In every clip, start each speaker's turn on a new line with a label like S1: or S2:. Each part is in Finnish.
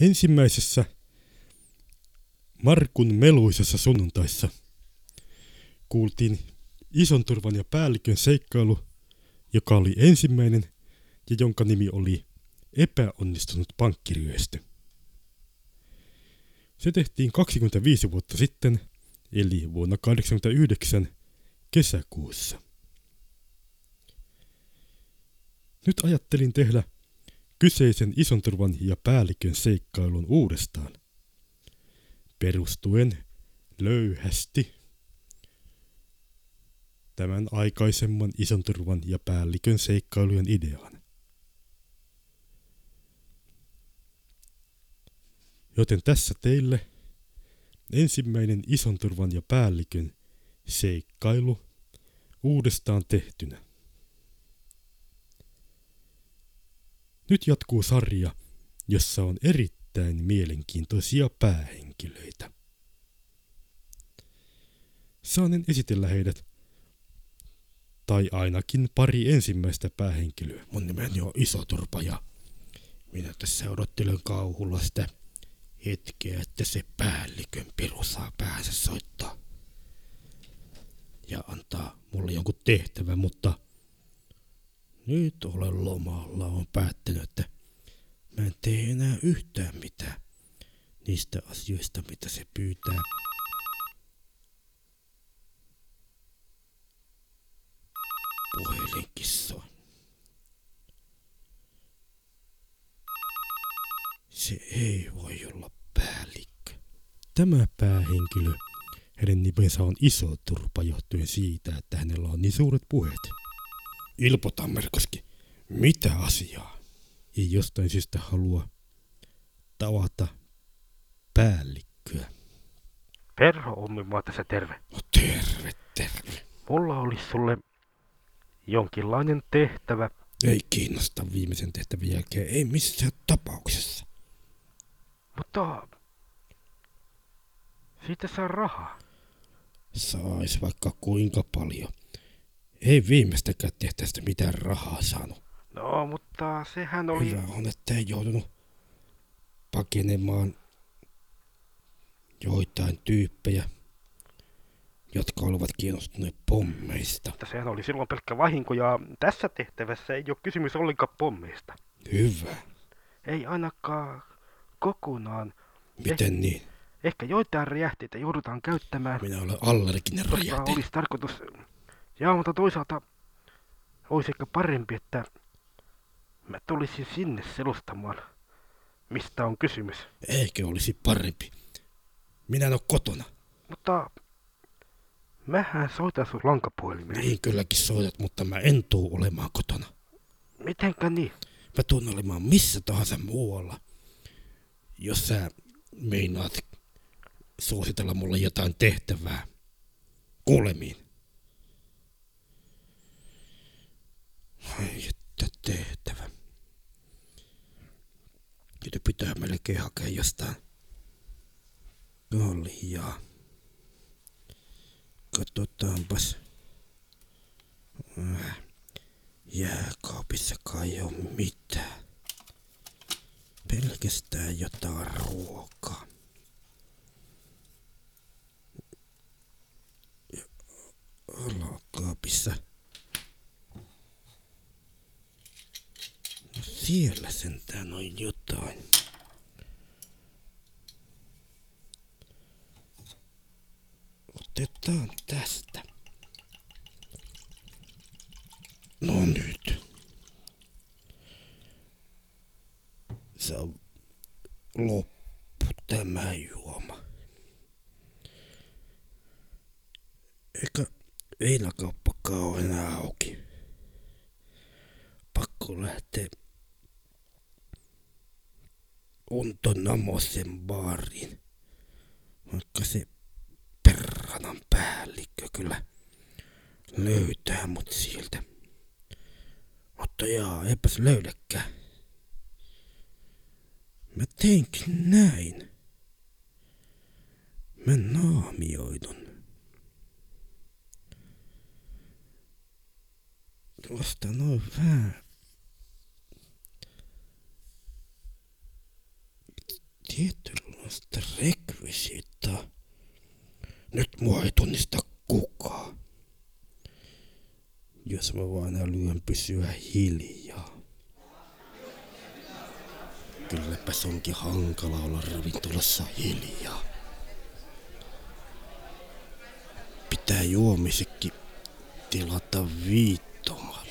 S1: Ensimmäisessä Markun meluisessa sunnuntaissa kuultiin ison turvan ja päällikön seikkailu, joka oli ensimmäinen ja jonka nimi oli epäonnistunut pankkiryöstö. Se tehtiin 25 vuotta sitten, eli vuonna 1989 kesäkuussa. Nyt ajattelin tehdä kyseisen ison turvan ja päällikön seikkailun uudestaan. Perustuen löyhästi tämän aikaisemman ison turvan ja päällikön seikkailujen ideaan. Joten tässä teille ensimmäinen ison turvan ja päällikön seikkailu uudestaan tehtynä. Nyt jatkuu sarja, jossa on erittäin mielenkiintoisia päähenkilöitä. Saanen esitellä heidät, tai ainakin pari ensimmäistä päähenkilöä.
S2: Mun nimeni on Iso Turpa ja minä tässä odottelen kauhulla sitä hetkeä, että se päällikön piru saa päänsä soittaa. Ja antaa mulle jonkun tehtävän, mutta nyt olen lomalla, on päättänyt, että mä en tee enää yhtään mitään niistä asioista, mitä se pyytää. Puhelinkin. Se ei voi olla päällikkö.
S1: Tämä päähenkilö, hänen nimensä on Iso Turpa johtuen siitä, että hänellä on niin suuret puheet.
S2: Ilpo Tammerkoski, mitä asiaa?
S1: Ei jostain syystä halua tavata päällikköä.
S3: Perho Ommimaa tässä terve.
S2: No terve, terve.
S3: Mulla olisi sulle jonkinlainen tehtävä.
S2: Ei kiinnosta viimeisen tehtävän jälkeen, ei missään tapauksessa.
S3: Mutta siitä saa rahaa.
S2: Sais vaikka kuinka paljon. Ei viimeistäkään tehtävästä mitään rahaa saanut.
S3: No, mutta sehän oli...
S2: Hyvä on, että ei joutunut pakenemaan joitain tyyppejä, jotka olivat kiinnostuneet pommeista.
S3: Mutta sehän oli silloin pelkkä vahinko ja tässä tehtävässä ei ole kysymys ollenkaan pommeista.
S2: Hyvä.
S3: Ei ainakaan kokonaan.
S2: Miten niin?
S3: Ehkä joitain räjähteitä joudutaan käyttämään.
S2: Minä olen allerginen räjähte.
S3: olisi tarkoitus... Jaa, mutta toisaalta olisi ehkä parempi, että mä tulisin sinne selostamaan, mistä on kysymys.
S2: Eikö olisi parempi? Minä en ole kotona.
S3: Mutta mähän soitan sun lankapuhelimeen.
S2: Niin kylläkin soitat, mutta mä en tuu olemaan kotona.
S3: Mitenkä niin?
S2: Mä tuun olemaan missä tahansa muualla. Jos sä meinaat suositella mulle jotain tehtävää. Kuulemiin. Ai että tehtävä. Nyt pitää melkein hakea jostain kaljaa. Katsotaanpas. Äh, Jääkaapissa kai oo mitään. Pelkästään jotain ruokaa. Alakaapissa. Siellä sentään on jotain. Otetaan tästä. No nyt. Se on loppu tämä juoma. Eikä viinakauppakaan ole enää auki. Pakko lähteä Unto Namosen baariin. Vaikka se perranan päällikkö kyllä löytää mut sieltä. Mutta jaa, eipäs löydäkään. Mä teinkin näin. Mä naamioidun. Tuosta noin vähän.
S3: tietynlaista rekvisiittaa. Mua ei tunnista kukaan. Jos mä vain älyän pysyä hiljaa. Kylläpäs onkin hankala olla ravintolassa hiljaa. Pitää juomisekin tilata viittomalla.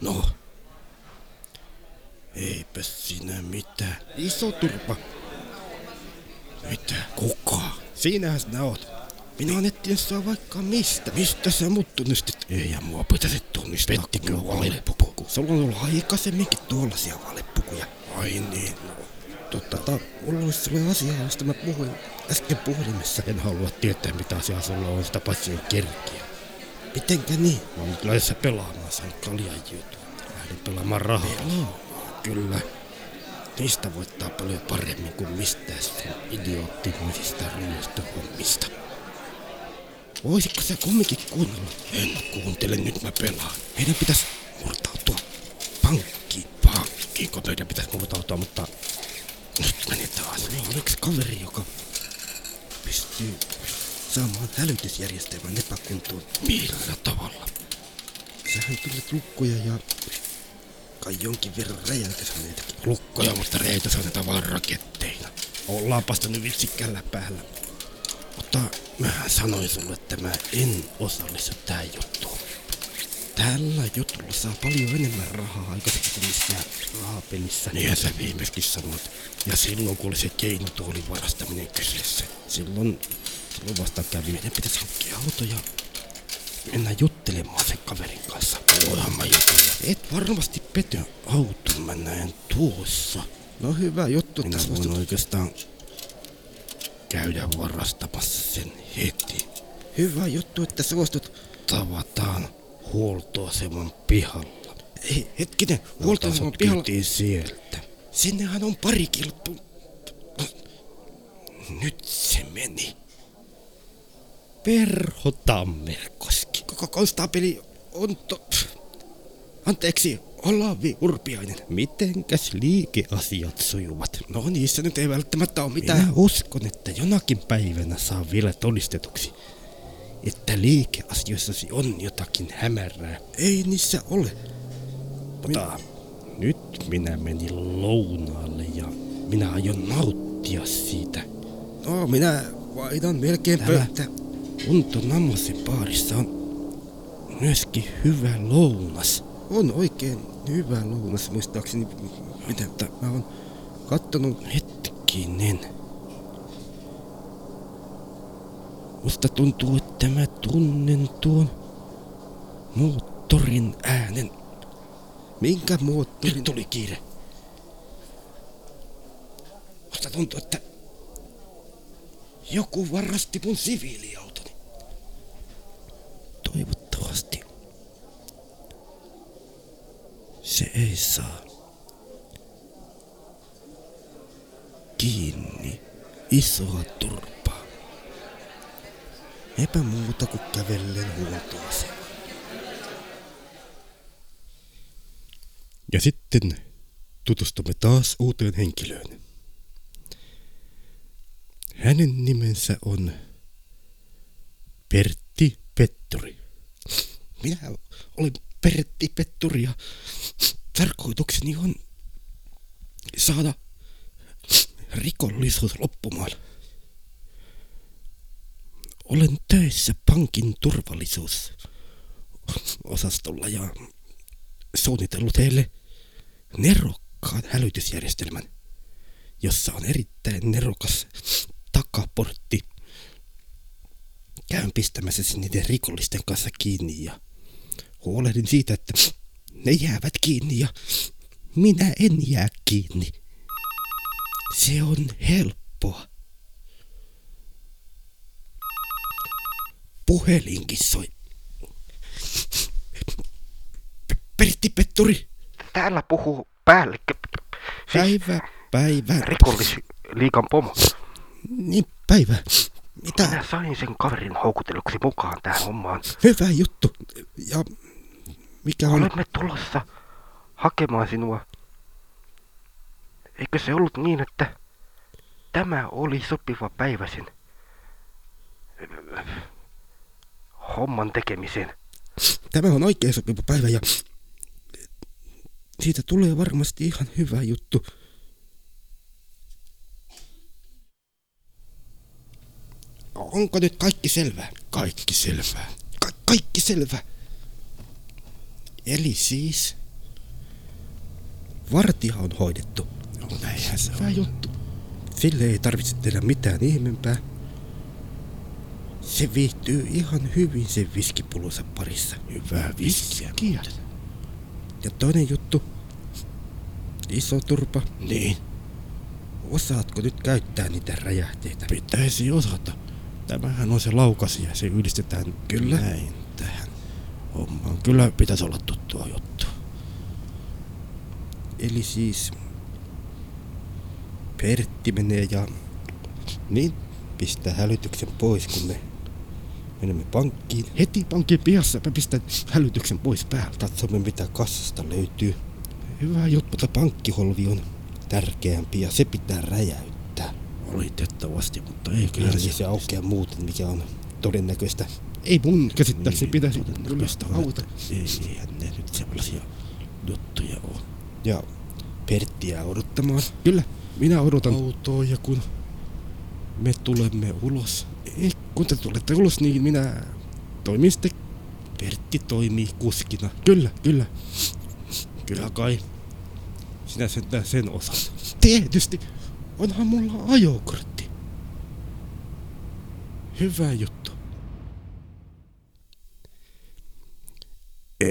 S3: No, eipä sinä mitään. Iso turpa. Mitä? Kuka? Siinähän sinä oot. Etsiä saa vaikka mistä. Mistä sä mut tunnistit? Ei ja mua pitäisi tunnistaa. Pettikö valepuku? Sulla on ollut aikaisemminkin tuollaisia valepukuja. Ai niin. No. Totta, ta, mulla olisi sellainen asia, josta mä puhuin äsken puhelimessa. En halua tietää, mitä asiaa sulla on, sitä paitsi on kerkiä. Mitenkä niin? Mä oon nyt lähdössä pelaamaan, sain kaljan jutua. Lähdin pelaamaan rahaa. Pelaamaan? Kyllä. Niistä voittaa paljon paremmin kuin mistään sen idioottimaisista ryöstöhommista. Voisitko sä kumminkin kuunnella? En kuuntele, nyt mä pelaan. Meidän pitäisi murtautua pankkiin. Pankkiinko meidän pitäisi murtautua, mutta nyt meni taas. Niin, oliko kaveri, joka pystyy saamaan hälytysjärjestelmän epäkuntoon? Millä tavalla? Sähän tunnet lukkoja ja kai jonkin verran räjäytysaineitakin. Lukkoja, mutta räjäytysaineita vaan raketteina. Ollaanpas nyt vitsikkällä päällä. Mutta mä sanoin sulle, että mä en osallistu tähän juttuun. Tällä jutulla saa paljon enemmän rahaa aikaisemmin kuin missään rahapelissä. Niin sä viimeiskin sanoit. Ja silloin kun oli se keinotuolin varastaminen kyseessä. Silloin, silloin vasta kävi. Meidän pitäisi hankkia auto ja mennä juttelemaan sen kaverin kanssa. Voihan mä jutella. Et varmasti pety auton mä näen tuossa. No hyvä juttu. Minä voin oikeastaan käydä varastamassa sen heti. Hyvä juttu, että suostut. Tavataan huoltoaseman pihalla. Ei, hetkinen, huoltoaseman pihalla. sieltä. Sinnehän on pari kilppu. Nyt se meni. Perho Tammerkoski. Koko konstaapeli on to... Anteeksi, Olavi Urpiainen. Mitenkäs liikeasiat sujuvat? No niissä nyt ei välttämättä ole mitään. Minä uskon, että jonakin päivänä saa vielä todistetuksi, että liikeasioissasi on jotakin hämärää. Ei niissä ole. Mutta nyt minä menin lounaalle ja minä aion nauttia siitä. No, minä vaihdan melkein pöytä. Unto Namosen baarissa on myöskin hyvä lounas. On oikein hyvä lounas, muistaakseni. Mitä, mä oon kattonut hetkinen. Musta tuntuu, että mä tunnen tuon moottorin äänen. Minkä moottorin? Nyt tuli kiire. Musta tuntuu, että joku varasti mun siviiliautoni. Se ei saa kiinni isoa turpaa. Eipä muuta kuin kävellen huoltoasemaan.
S2: Ja sitten tutustumme taas uuteen henkilöön. Hänen nimensä on Pertti Petturi.
S3: Minä olen Pertti Petturi ja tarkoitukseni on saada rikollisuus loppumaan. Olen töissä pankin turvallisuusosastolla ja suunnitellut heille nerokkaan hälytysjärjestelmän, jossa on erittäin nerokas takaportti. Käyn pistämässä niiden rikollisten kanssa kiinni ja huolehdin siitä, että ne jäävät kiinni ja minä en jää kiinni. Se on helppoa. Puhelinkin soi. Pertti Petturi.
S4: Täällä puhuu päällikkö.
S3: Päivä, päivä.
S4: Rikollisliikan pomo.
S3: Niin, päivä. Mitä?
S4: Minä sain sen kaverin houkutelluksi mukaan tähän hommaan.
S3: Hyvä juttu. Ja mikä on...
S4: Olemme tulossa hakemaan sinua. Eikö se ollut niin, että
S5: Tämä oli sopiva päivä sen homman tekemiseen.
S2: Tämä on oikein sopiva päivä ja siitä tulee varmasti ihan hyvä juttu. Onko nyt kaikki selvää?
S3: Kaikki selvää.
S2: Ka- kaikki selvä. Eli siis vartija on hoidettu.
S3: No näinhän se
S2: Hyvä juttu. Sille ei tarvitse tehdä mitään ihmeempää. Se viihtyy ihan hyvin sen viskipulunsa parissa.
S3: Hyvää viskiä.
S2: Viskiä. Ja toinen juttu. Iso turpa.
S3: Niin,
S2: Osaatko nyt käyttää niitä räjähteitä?
S3: pitäisi osata. Tämähän on se laukasia, se yhdistetään
S2: Kyllä.
S3: näin tähän hommaan. Kyllä pitäisi olla tuttua juttu.
S2: Eli siis Pertti menee ja niin pistää hälytyksen pois, kun me menemme pankkiin.
S3: Heti pankin pihassa mä pistän hälytyksen pois päältä.
S2: Katsomme mitä kassasta löytyy. Hyvä juttu, mutta pankkiholvi on tärkeämpi ja se pitää räjäyttää.
S3: Valitettavasti, mutta ei kyllä
S2: Kyllä se aukeaa muuten, mikä on todennäköistä.
S3: Ei mun käsittääkseni
S2: Niin,
S3: pitäisi
S2: on,
S3: auta.
S2: Ei, eihän ne nyt sellaisia juttuja ole. Ja Pertti jää odottamaan.
S3: Kyllä, minä odotan.
S2: autoa ja kun me tulemme ulos,
S3: Ei, kun te tulette ulos, niin minä toimin sitten.
S2: Pertti toimii kuskina.
S3: Kyllä, kyllä.
S2: Kyllä kai. Sinä sen, sen osaat.
S3: Tietysti. Onhan mulla ajokortti.
S2: Hyvä juttu.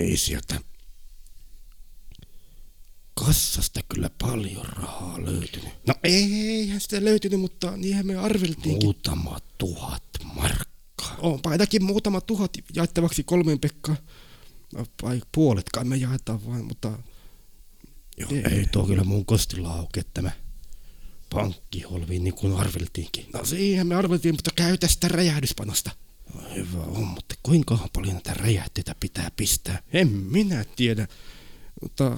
S3: Ei sieltä
S2: Kassasta kyllä paljon rahaa löytynyt.
S3: No eihän sitä löytynyt, mutta niinhän me arveltiinkin.
S2: Muutama tuhat markkaa.
S3: Onpa ainakin muutama tuhat jaettavaksi kolmeen Pekkaan. No, vai puolet kai me jaetaan vain, mutta
S2: Joo,
S3: Ei.
S2: ei tuo kyllä mun kostilla auke tämä pankkiholvi niin kuin arveltiinkin.
S3: no siihen me arveltiin, mutta käytä sitä räjähdyspanosta.
S2: Hyvä on, mutta kuinka paljon näitä räjähteitä pitää pistää?
S3: En minä tiedä, mutta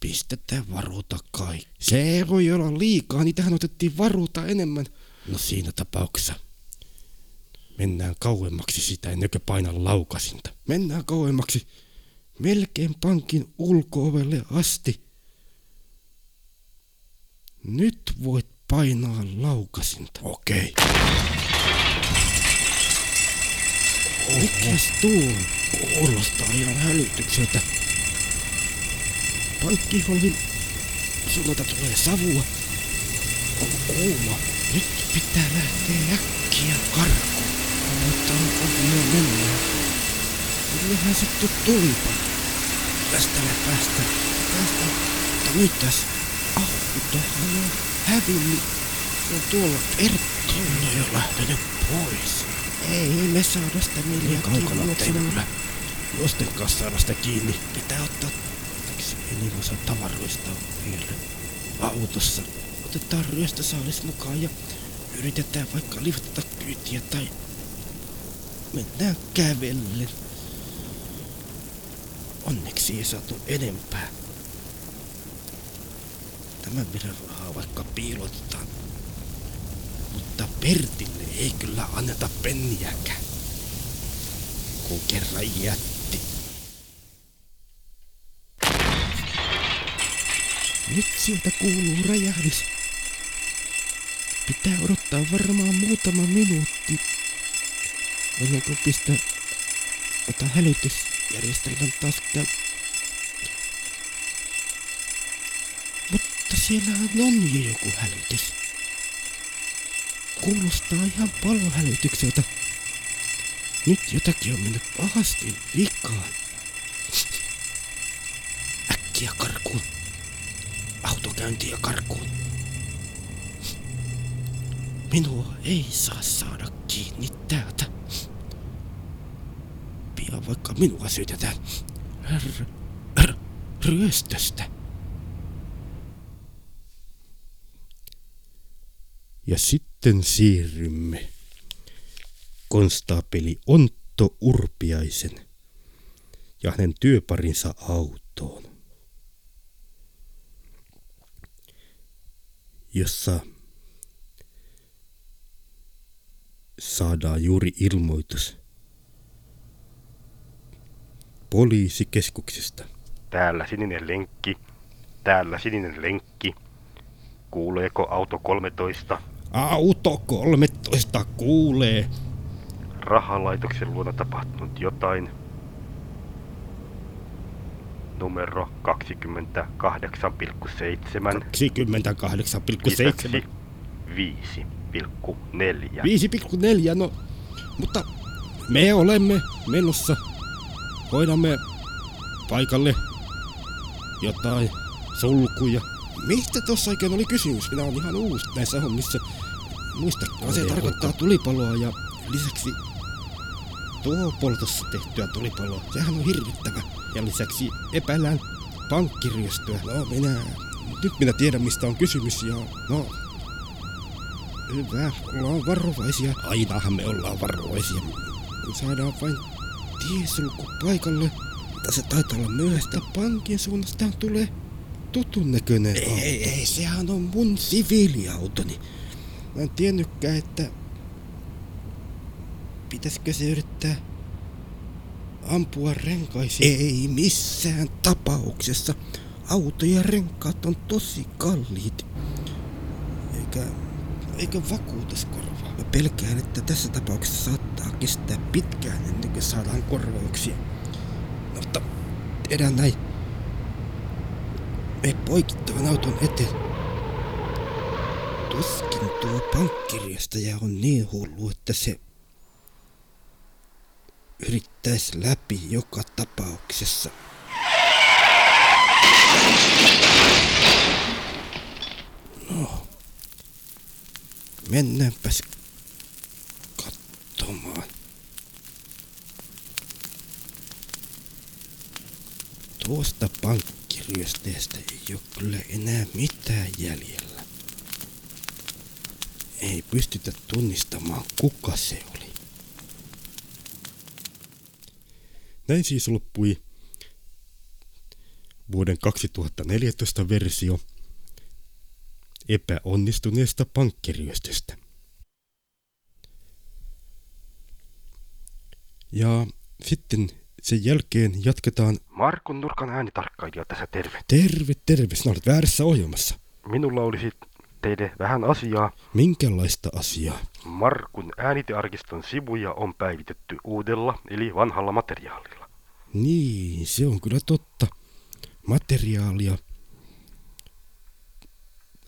S2: Pistetään varuuta kaikki.
S3: se voi olla liikaa, niitähän otettiin varuuta enemmän.
S2: No siinä tapauksessa mennään kauemmaksi sitä ennen kuin painan laukasinta.
S3: Mennään kauemmaksi, melkein pankin ulkoovelle asti. Nyt voit painaa laukasinta.
S2: Okei.
S3: Mikäs on?
S2: Kuulostaa ihan hälytykseltä.
S3: Pankkiholvin suunnalta tulee savua.
S2: On kuuma.
S3: Nyt pitää lähteä äkkiä karkuun. Mutta on ovia mennä. Kyllähän sitten tulipa.
S2: Tästä me päästä.
S3: Tästä
S2: Mutta tässä
S3: autohan on hävinnyt. Se on tuolla Pertti.
S2: on jo lähtenyt pois.
S3: Ei me saada sitä
S2: Niin
S3: millään
S2: kaukana kyllä. Josten kanssa saada sitä kiinni.
S3: Pitää ottaa
S2: Miksi ei osa tavaroista on vielä autossa?
S3: Otetaan ryöstösaalis mukaan ja yritetään vaikka liftata kyytiä tai mennään kävellen. Onneksi ei saatu enempää. Tämän verran rahaa vaikka piilotetaan. Pertille ei kyllä anneta penniäkään. Kun kerran jätti. Nyt sieltä kuuluu räjähdys. Pitää odottaa varmaan muutama minuutti. Ennen kuin pistää ota hälytysjärjestelmän taas. Mutta siellähän on jo joku hälytys. Kuulostaa ihan palohälytykseltä. Nyt jotakin on mennyt pahasti vikaan. Äkkiä karkuun. Autokäyntiä karkuun. Minua ei saa saada kiinni täältä. Pian vaikka minua syytetään r- r- ryöstöstä.
S2: Ja sitten siirrymme konstaapeli Ontto Urpiaisen ja hänen työparinsa autoon, jossa
S3: saadaan juuri ilmoitus poliisikeskuksesta.
S4: Täällä sininen lenkki. Täällä sininen lenkki. Kuuleeko auto 13?
S3: Auto 13 kuulee.
S4: Rahalaitoksen luona tapahtunut jotain. Numero 28,7.
S3: 28,7.
S4: Lisäksi 5,4.
S3: 5,4, no, mutta me olemme menossa. Hoidamme paikalle jotain sulkuja. Mistä tuossa oikein oli kysymys? Minä olen ihan uusi näissä hommissa. Muistakaa, se
S2: Oli
S3: tarkoittaa tulipaloa ja lisäksi tuo poltossa tehtyä tulipaloa. Sehän on hirvittävä. Ja lisäksi epäillään pankkiryöstöä. No minä, nyt minä tiedän mistä on kysymys ja no, Hyvä, ollaan varovaisia. Ainahan me ollaan varovaisia. Saadaan vain tiesulku paikalle. Se taitaa olla myöhäistä pankin suunnasta tulee tutun näköinen Ei, ei, ei, sehän on mun siviiliautoni. Mä en tiennytkään, että... Pitäisikö se yrittää ampua renkaisiin? Ei missään tapauksessa. Auto ja renkaat on tosi kalliit. Eikä eikä vakuutuskorvaa. Mä pelkään, että tässä tapauksessa saattaa kestää pitkään ennen kuin saadaan korvauksia. Mutta tehdään näin. Me poikittaan auton eteen. Tuskin tuo pankkirjastaja on niin hullu, että se yrittäisi läpi joka tapauksessa. No, Mennäänpäs katsomaan. Tuosta pankkiryösteestä ei ole kyllä enää mitään jäljellä. Ei pystytä tunnistamaan kuka se oli.
S2: Näin siis loppui vuoden 2014 versio epäonnistuneesta pankkiryöstöstä. Ja sitten sen jälkeen jatketaan
S4: Markun nurkan äänitarkkailija tässä terve.
S2: Terve, terve, sinä olet väärässä ohjelmassa.
S4: Minulla olisi teille vähän asiaa.
S2: Minkälaista asiaa?
S4: Markun äänitearkiston sivuja on päivitetty uudella eli vanhalla materiaalilla.
S2: Niin, se on kyllä totta. Materiaalia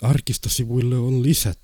S2: arkistosivuille on lisätty.